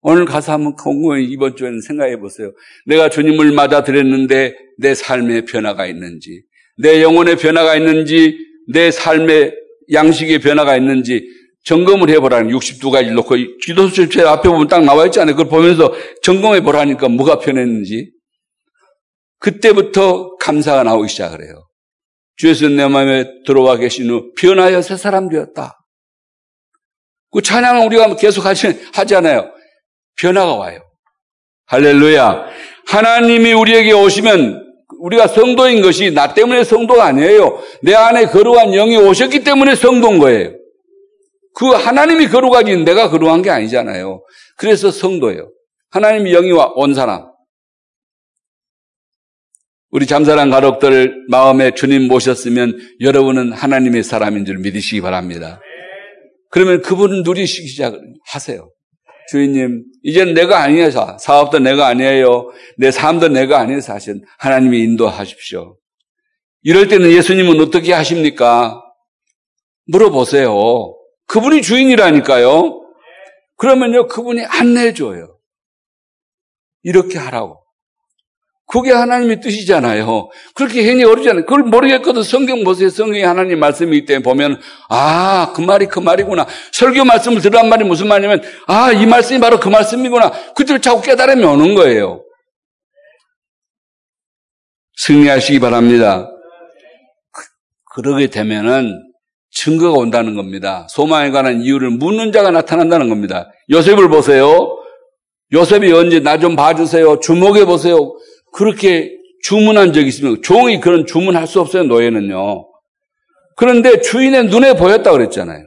[SPEAKER 1] 오늘 가서 한번 공공히 이번 주에는 생각해 보세요. 내가 주님을 맞아들였는데 내 삶에 변화가 있는지, 내 영혼에 변화가 있는지, 내 삶의 양식에 변화가 있는지 점검을 해보라는 62가지를 놓고 기도수 제 앞에 보면 딱 나와 있잖아요. 그걸 보면서 점검해 보라니까 뭐가 변했는지. 그때부터 감사가 나오기 시작을 해요. 주에서 내 마음에 들어와 계신 후 변하여 새 사람 되었다. 그 찬양을 우리가 계속 하지, 하잖아요. 변화가 와요. 할렐루야. 하나님이 우리에게 오시면 우리가 성도인 것이 나 때문에 성도가 아니에요. 내 안에 거룩한 영이 오셨기 때문에 성도인 거예요. 그 하나님이 거룩하지 내가 거룩한 게 아니잖아요. 그래서 성도예요. 하나님이 영이 온 사람. 우리 잠사랑 가족들 마음에 주님 모셨으면 여러분은 하나님의 사람인 줄 믿으시기 바랍니다. 그러면 그분은 누리시기 시작하세요. 주인님, 이제는 내가 아니에요. 사업도 내가 아니에요. 내 삶도 내가 아니에요. 사실 하나님이 인도하십시오. 이럴 때는 예수님은 어떻게 하십니까? 물어보세요. 그분이 주인이라니까요. 그러면요, 그분이 안내해줘요. 이렇게 하라고. 그게 하나님의 뜻이잖아요. 그렇게 괜히 어렵잖아요. 그걸 모르겠거든. 성경 보세요. 성경에 하나님 말씀이 있대 보면, 아, 그 말이 그 말이구나. 설교 말씀을 들으란 말이 무슨 말이냐면, 아, 이 말씀이 바로 그 말씀이구나. 그들 자꾸 깨달음이 오는 거예요. 승리하시기 바랍니다. 그, 그러게 되면은 증거가 온다는 겁니다. 소망에 관한 이유를 묻는 자가 나타난다는 겁니다. 요셉을 보세요. 요셉이 언제 나 좀 봐주세요. 주목해 보세요. 그렇게 주문한 적이 있으면 종이 그런 주문할 수 없어요, 노예는요. 그런데 주인의 눈에 보였다 그랬잖아요.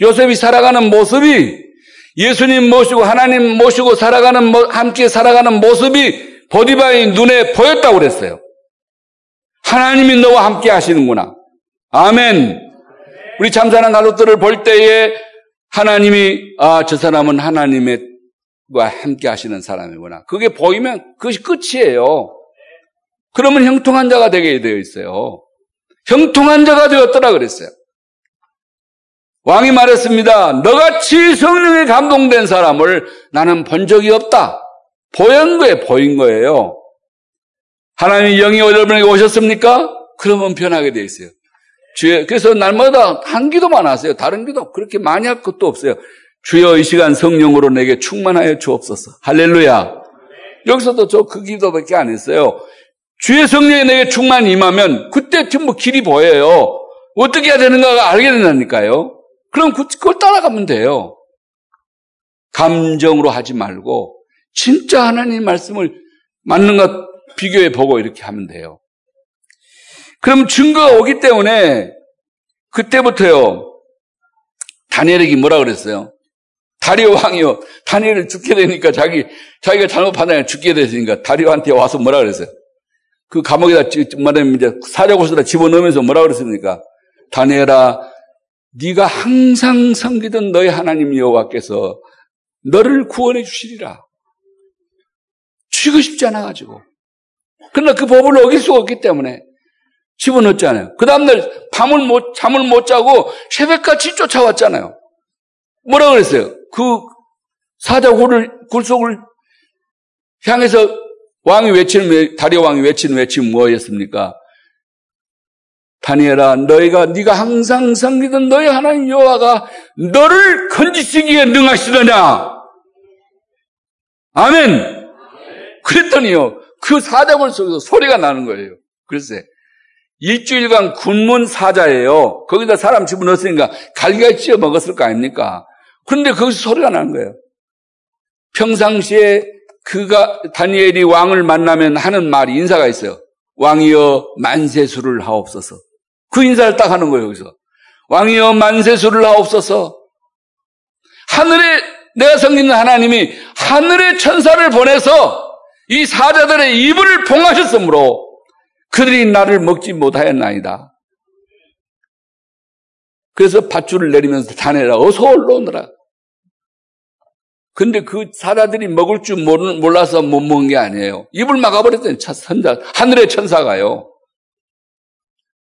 [SPEAKER 1] 요셉이 살아가는 모습이 예수님 모시고 하나님 모시고 살아가는 함께 살아가는 모습이 보디바의 눈에 보였다고 그랬어요. 하나님이 너와 함께 하시는구나. 아멘. 우리 참사랑 가족들을 볼 때에 하나님이 아 저 사람은 하나님의 과 함께 하시는 사람이구나. 그게 보이면 그것이 끝이에요. 그러면 형통한 자가 되게 되어 있어요. 형통한 자가 되었더라 그랬어요. 왕이 말했습니다. 너같이 성령에 감동된 사람을 나는 본 적이 없다. 보인 거에 보인 거예요. 하나님이 영이 여러분에게 오셨습니까? 그러면 변하게 되어 있어요. 주의, 그래서 날마다 한 기도만 하세요. 다른 기도 그렇게 많이 할 것도 없어요. 주여 이 시간 성령으로 내게 충만하여 주옵소서. 할렐루야. 여기서도 저 그 기도밖에 안 했어요. 주의 성령이 내게 충만 임하면 그때 전부 길이 보여요. 어떻게 해야 되는가가 알게 된다니까요. 그럼 그, 그걸 따라가면 돼요. 감정으로 하지 말고 진짜 하나님 말씀을 맞는 것 비교해 보고 이렇게 하면 돼요. 그럼 증거가 오기 때문에 그때부터요. 다니엘에게 뭐라 그랬어요? 다리오 왕이요. 다니엘을 죽게 되니까 자기, 자기가 잘못 판단해 죽게 됐으니까 다리오한테 와서 뭐라 그랬어요? 그 감옥에다 말하면 이제 사자고스다 집어넣으면서 뭐라 그랬습니까? 다니엘아, 네가 항상 섬기던 너의 하나님 여호와께서 너를 구원해 주시리라. 죽이고 싶지 않아 가지고. 그러나 그 법을 어길 수가 없기 때문에 집어넣었잖아요. 그 다음날 밤을 못, 잠을 못 자고 새벽같이 쫓아왔잖아요. 뭐라 그랬어요? 그 사자굴을, 굴속을 향해서 왕이 외치는, 다리오 왕이 외치는 외침 뭐였습니까? 다니엘아, 너희가 네가 항상 섬기던 너희 하나님 여호와가 너를 건지시기에 능하시더냐? 아멘. 그랬더니요, 그 사자굴 속에서 소리가 나는 거예요. 글쎄, 일주일간 군문 사자예요. 거기다 사람 집어넣었으니까 갈기가 찌어 먹었을 거 아닙니까? 그런데 거기서 소리가 나는 거예요. 평상시에 그가 다니엘이 왕을 만나면 하는 말이 인사가 있어요. 왕이여 만세수를 하옵소서. 그 인사를 딱 하는 거예요, 여기서. 왕이여 만세수를 하옵소서. 하늘에 내가 섬기는 하나님이 하늘의 천사를 보내서 이 사자들의 입을 봉하셨으므로 그들이 나를 먹지 못하였나이다. 그래서 밧줄을 내리면서 자네라 어서 올라오너라. 근데 그 사자들이 먹을 줄 몰라서 못 먹은 게 아니에요. 입을 막아버렸더니 하늘의 천사가요.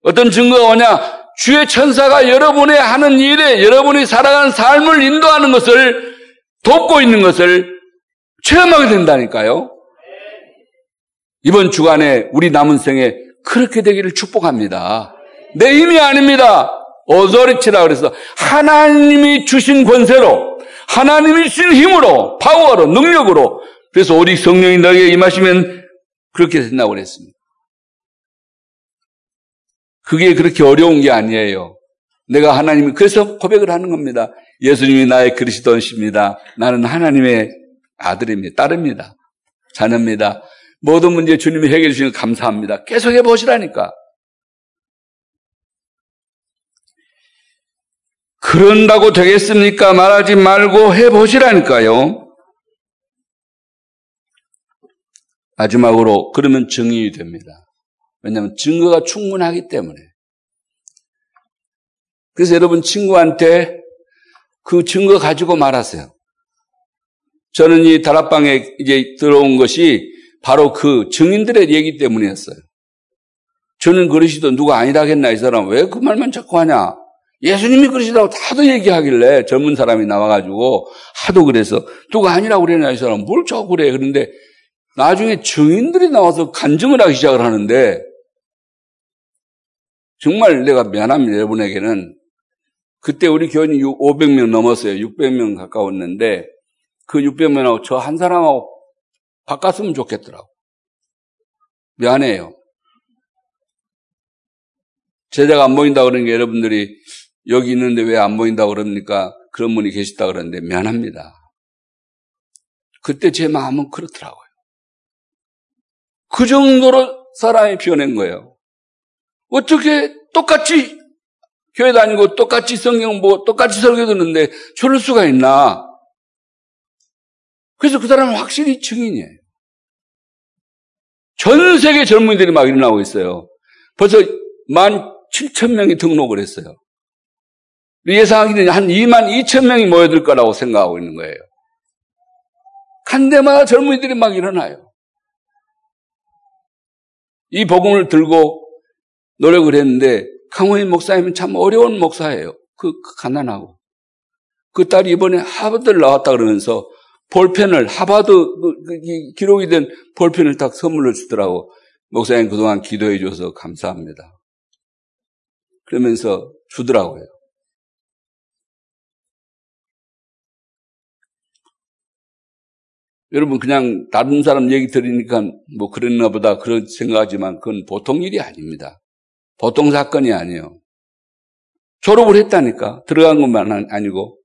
[SPEAKER 1] 어떤 증거가 오냐? 주의 천사가 여러분의 하는 일에 여러분이 살아가는 삶을 인도하는 것을 돕고 있는 것을 체험하게 된다니까요. 이번 주간에 우리 남은 생에 그렇게 되기를 축복합니다. 내 힘이 아닙니다. 어저리치라 그래서 하나님이 주신 권세로 하나님이 주신 힘으로 파워로 능력으로 그래서 오직 성령이 너에게 임하시면 그렇게 된다고 그랬습니다. 그게 그렇게 어려운 게 아니에요. 내가 하나님이 그래서 고백을 하는 겁니다. 예수님이 나의 그리스도십니다. 나는 하나님의 아들입니다. 딸입니다. 자녀입니다. 모든 문제 주님이 해결해 주시는 감사합니다. 계속 해 보시라니까. 그런다고 되겠습니까? 말하지 말고 해보시라니까요. 마지막으로 그러면 증인이 됩니다. 왜냐하면 증거가 충분하기 때문에. 그래서 여러분 친구한테 그 증거 가지고 말하세요. 저는 이 다락방에 이제 들어온 것이 바로 그 증인들의 얘기 때문이었어요. 저는 그러시도 누가 아니라겠나 이 사람. 왜 그 말만 자꾸 하냐? 예수님이 그러시다고 다도 얘기하길래 젊은 사람이 나와가지고 하도 그래서 누가 아니라고 그러냐 이 사람. 뭘 자꾸 그래? 그런데 나중에 증인들이 나와서 간증을 하기 시작을 하는데 정말 내가 미안합니다 여러분에게는. 그때 우리 교인이 500명 넘었어요. 600명 가까웠는데 그 600명하고 저 한 사람하고 바꿨으면 좋겠더라고. 미안해요. 제자가 안 보인다 그러는 게 여러분들이 여기 있는데 왜안 보인다 그럽니까? 그런 분이 계시다 그러는데 미안합니다. 그때 제 마음은 그렇더라고요. 그 정도로 사람이 피어낸 거예요. 어떻게 똑같이 교회 다니고 똑같이 성경 보고 똑같이 설교 듣는데 저럴 수가 있나? 그래서 그 사람은 확실히 증인이에요. 전 세계 젊은이들이 막 일어나고 있어요. 벌써 만 7천 명이 등록을 했어요. 예상하기는 한 2만 2천 명이 모여들 거라고 생각하고 있는 거예요. 간 데마다 젊은이들이 막 일어나요. 이 복음을 들고 노력을 했는데 강호인 목사님은 참 어려운 목사예요. 그, 그 가난하고. 그 딸이 이번에 하버드를 나왔다 그러면서 볼펜을 하바드 그, 그, 기록이 된 볼펜을 딱 선물로 주더라고. 목사님 그동안 기도해 줘서 감사합니다. 그러면서 주더라고요. 여러분 그냥 다른 사람 얘기 들으니까 뭐 그랬나 보다 그런 생각하지만 그건 보통 일이 아닙니다. 보통 사건이 아니에요. 졸업을 했다니까 들어간 것만 아니고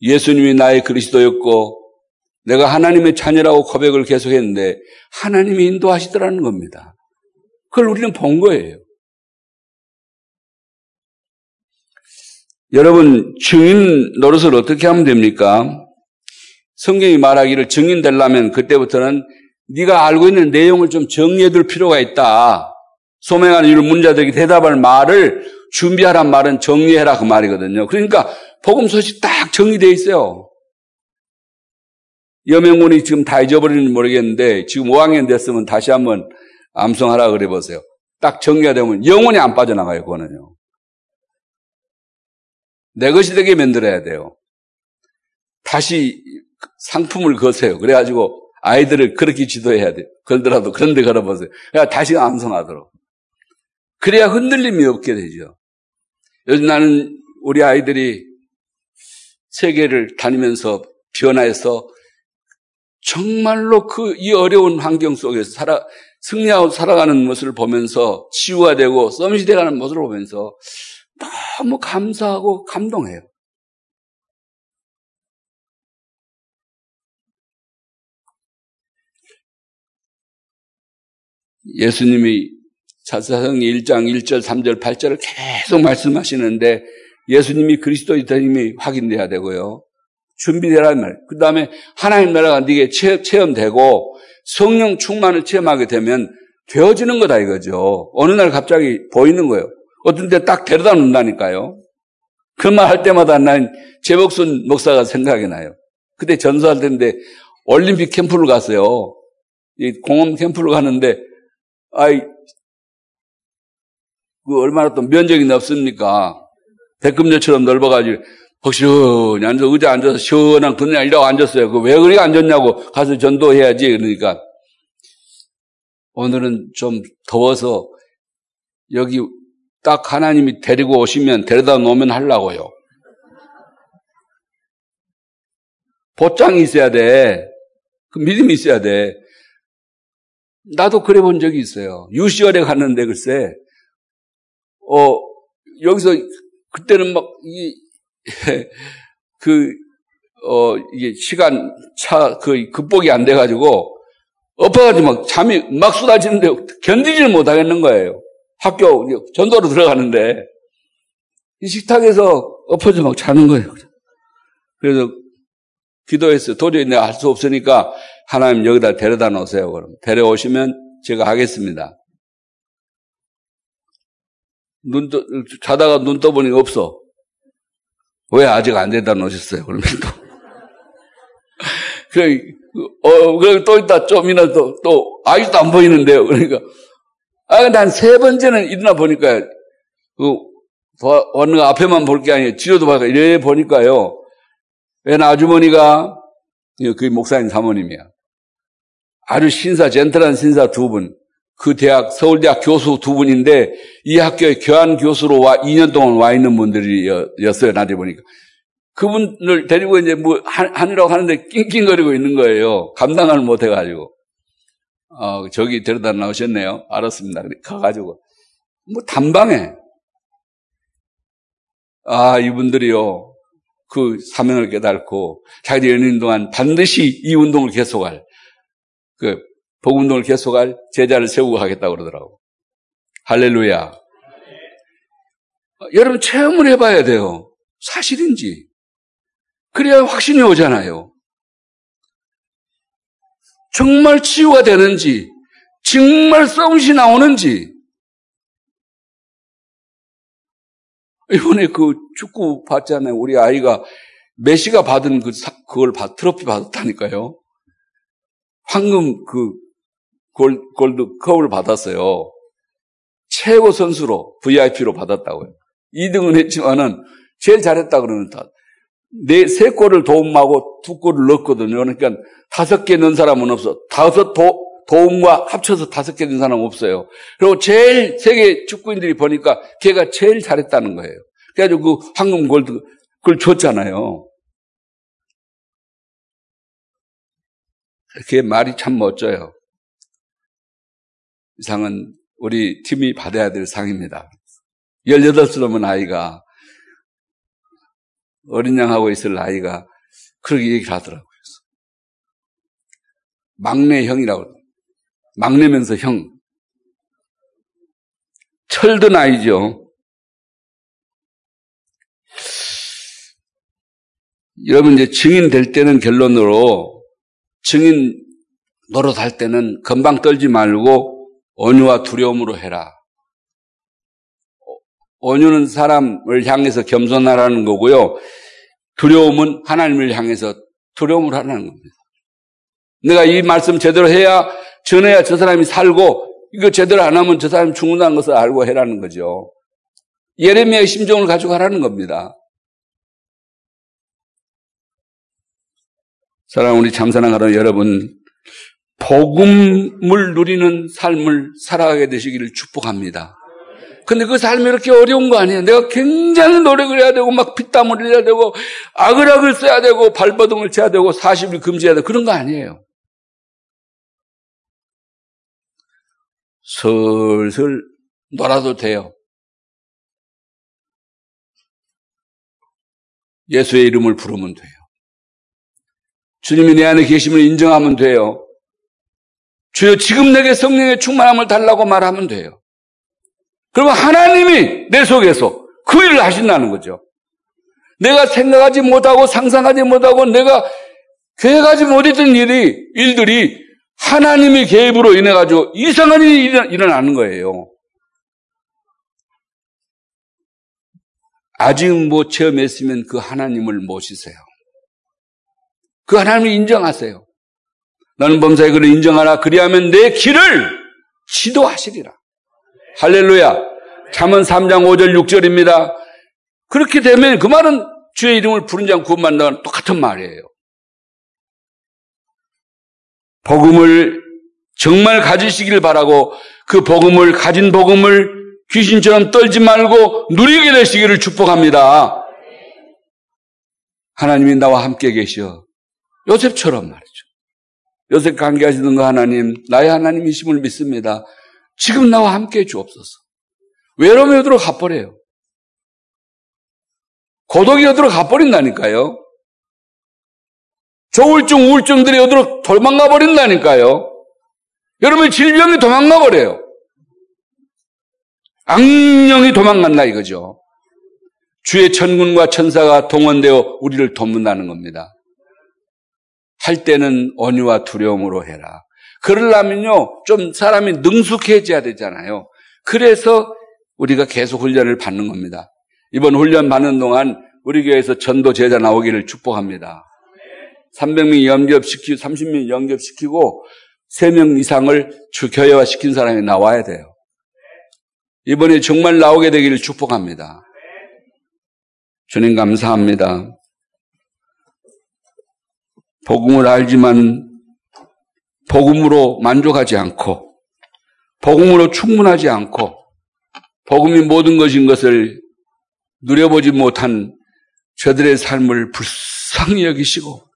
[SPEAKER 1] 예수님이 나의 그리스도였고 내가 하나님의 자녀라고 고백을 계속했는데 하나님이 인도하시더라는 겁니다. 그걸 우리는 본 거예요. 여러분 증인 노릇을 어떻게 하면 됩니까? 성경이 말하기를 증인 되려면 그때부터는 네가 알고 있는 내용을 좀 정리해 둘 필요가 있다. 소명하는 이를 문자들에게 대답할 말을 준비하란 말은 정리해라 그 말이거든요. 그러니까 복음 소식 딱 정리되어 있어요. 여명문이 지금 다 잊어버리는지 모르겠는데 지금 5학년 됐으면 다시 한번 암송하라 그래 보세요. 딱 정리가 되면 영원히 안 빠져나가요, 그거는요. 내 것이 되게 만들어야 돼요. 다시 상품을 거세요. 그래가지고 아이들을 그렇게 지도해야 돼. 걸더라도 그런 데 걸어보세요. 그래야 다시 암송하도록. 그래야 흔들림이 없게 되죠. 요즘 나는 우리 아이들이 세계를 다니면서 변화해서 정말로 그 이 어려운 환경 속에서 살아 승리하고 살아가는 모습을 보면서 치유가 되고 썸이 돼가는 모습을 보면서 너무 감사하고 감동해요. 예수님이 사사성 1장 1절, 3절, 8절을 계속 말씀하시는데 예수님이 그리스도이다님이 확인돼야 되고요. 준비되라는 말. 그 다음에 하나님 나라가 네게 체험되고 성령 충만을 체험하게 되면 되어지는 거다 이거죠. 어느 날 갑자기 보이는 거예요. 어떤 때딱 데려다 놓는다니까요. 그 말 할 때마다 난 제복순 목사가 생각이 나요. 그때 전수할 때인데 올림픽 캠프를 갔어요. 이 공원 캠프를 가는데 아이 그 얼마나 또 면적이 넓습니까? 백금녀처럼 넓어가지고 혹시원히 앉아 의자 앉아서 시원한 그냥 이라고 앉았어요. 그 왜 그렇게 앉았냐고 가서 전도해야지 그러니까 오늘은 좀 더워서 여기 딱 하나님이 데리고 오시면 데려다 놓으면 하려고요. 보장이 있어야 돼. 그 믿음이 있어야 돼. 나도 그래 본 적이 있어요. 유시월에 갔는데 글쎄, 어, 여기서 그때는 막, 이, 그, 어, 이게 시간 차, 그 극복이 안 돼가지고, 엎어가지고 막 잠이 막 쏟아지는데 견디지를 못하겠는 거예요. 학교 전도로 들어가는데 이 식탁에서 엎어져 막 자는 거예요. 그래서 기도했어요. 도저히 내가 할 수 없으니까 하나님 여기다 데려다 놓으세요. 그럼 데려오시면 제가 하겠습니다. 눈 떠, 자다가 눈 떠보니 없어. 왜 아직 안 데려다 놓으셨어요? 그러면 또. 그래, 어, 그래, 또 있다, 좀이나 또, 또, 아직도 안 보이는데요. 그러니까, 아, 난 세 번째는 일어나 보니까, 그, 어느 앞에만 볼 게 아니에요. 뒤로도 봐가 이래 보니까요. 웬 아주머니가, 그 목사님 사모님이야. 아주 신사, 젠틀한 신사 두 분. 그 대학, 서울대학 교수 두 분인데, 이 학교에 교환 교수로 와, 2년 동안 와 있는 분들이었어요. 나한테 보니까. 그분을 데리고 이제 뭐, 하느라고 하는데 낑낑거리고 있는 거예요. 감당을 못 해가지고. 어, 저기 데려다 나오셨네요. 알았습니다. 가가지고. 뭐, 단방에. 아, 이분들이요. 그 사명을 깨닫고 자기 연인 동안 반드시 이 운동을 계속할, 그, 복운동을 계속할 제자를 세우고 하겠다고 그러더라고. 할렐루야. 여러분 체험을 해봐야 돼요. 사실인지. 그래야 확신이 오잖아요. 정말 치유가 되는지, 정말 썩이 나오는지. 이번에 그 축구 봤잖아요. 우리 아이가 메시가 받은 그, 그걸 받, 트로피 받았다니까요. 황금 그 골, 골드 컵을 받았어요. 최고 선수로 VIP로 받았다고요. 2등은 했지만은 제일 잘했다 그러는 다. 네, 세 골을 도움하고 두 골을 넣었거든요. 그러니까 다섯 개 넣은 사람은 없어. 다섯 도, 도움과 합쳐서 다섯 개 넣은 사람은 없어요. 그리고 제일 세계 축구인들이 보니까 걔가 제일 잘했다는 거예요. 그래가지고 그 황금 골드 그걸 줬잖아요. 그게 말이 참 멋져요. 이 상은 우리 팀이 받아야 될 상입니다. 18살 넘은 아이가 어린 양 하고 있을 아이가 그렇게 얘기를 하더라고요. 막내 형이라고. 막내면서 형. 철든 아이죠. 여러분 이제 증인 될 때는 결론으로 증인 노릇할 때는 금방 떨지 말고 온유와 두려움으로 해라. 온유는 사람을 향해서 겸손하라는 거고요. 두려움은 하나님을 향해서 두려움을 하라는 겁니다. 내가 이 말씀 제대로 해야 전해야 저 사람이 살고 이거 제대로 안 하면 저 사람이 죽는다는 것을 알고 해라는 거죠. 예레미야의 심정을 가지고 하라는 겁니다. 사랑 우리 참사랑하러 여러분 복음을 누리는 삶을 살아가게 되시기를 축복합니다. 근데 그 삶이 이렇게 어려운 거 아니에요. 내가 굉장히 노력을 해야 되고, 막 피땀 흘려야 되고, 아글아글 써야 되고, 발버둥을 쳐야 되고, 40일 금지해야 되고, 그런 거 아니에요. 슬슬 놀아도 돼요. 예수의 이름을 부르면 돼요. 주님이 내 안에 계심을 인정하면 돼요. 주여 지금 내게 성령의 충만함을 달라고 말하면 돼요. 그러면 하나님이 내 속에서 그 일을 하신다는 거죠. 내가 생각하지 못하고 상상하지 못하고 내가 계획하지 못했던 일이, 일들이 하나님의 개입으로 인해 가지고 이상한 일이 일어나는 거예요. 아직 못 체험했으면 그 하나님을 모시세요. 그 하나님을 인정하세요. 나는 범사에 그를 인정하라. 그리하면 내 길을 지도하시리라. 할렐루야. 잠언 3장 5절 6절입니다. 그렇게 되면 그 말은 주의 이름을 부른 자 구원받는다는 똑같은 말이에요. 복음을 정말 가지시길 바라고 그 복음을 가진 복음을 귀신처럼 떨지 말고 누리게 되시기를 축복합니다. 하나님이 나와 함께 계셔. 요셉처럼 말이죠. 요셉 관계하시는 거 하나님, 나의 하나님이심을 믿습니다. 지금 나와 함께 해 주옵소서. 외로움에 어디로 가버려요. 고독이 어디로 가버린다니까요. 조울증, 우울증들이 어디로 도망가 버린다니까요. 여러분 질병이 도망가 버려요. 악령이 도망간다 이거죠. 주의 천군과 천사가 동원되어 우리를 돕는다는 겁니다. 할 때는 온유와 두려움으로 해라. 그러려면요, 좀 사람이 능숙해져야 되잖아요. 그래서 우리가 계속 훈련을 받는 겁니다. 이번 훈련 받는 동안 우리 교회에서 전도 제자 나오기를 축복합니다. 300명 영접시키고 30명 영접시키고 3명 이상을 주 교회화 시킨 사람이 나와야 돼요. 이번에 정말 나오게 되기를 축복합니다. 주님 감사합니다. 복음을 알지만 복음으로 만족하지 않고 복음으로 충분하지 않고 복음이 모든 것인 것을 누려보지 못한 저들의 삶을 불쌍히 여기시고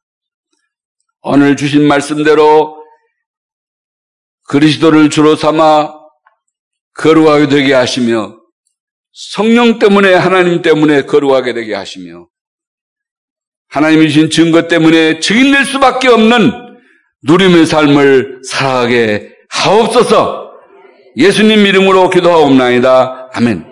[SPEAKER 1] 오늘 주신 말씀대로 그리스도를 주로 삼아 거룩하게 되게 하시며 성령 때문에 하나님 때문에 거룩하게 되게 하시며 하나님이 주신 증거 때문에 증인될 수밖에 없는 누림의 삶을 살아가게 하옵소서 예수님 이름으로 기도하옵나이다. 아멘.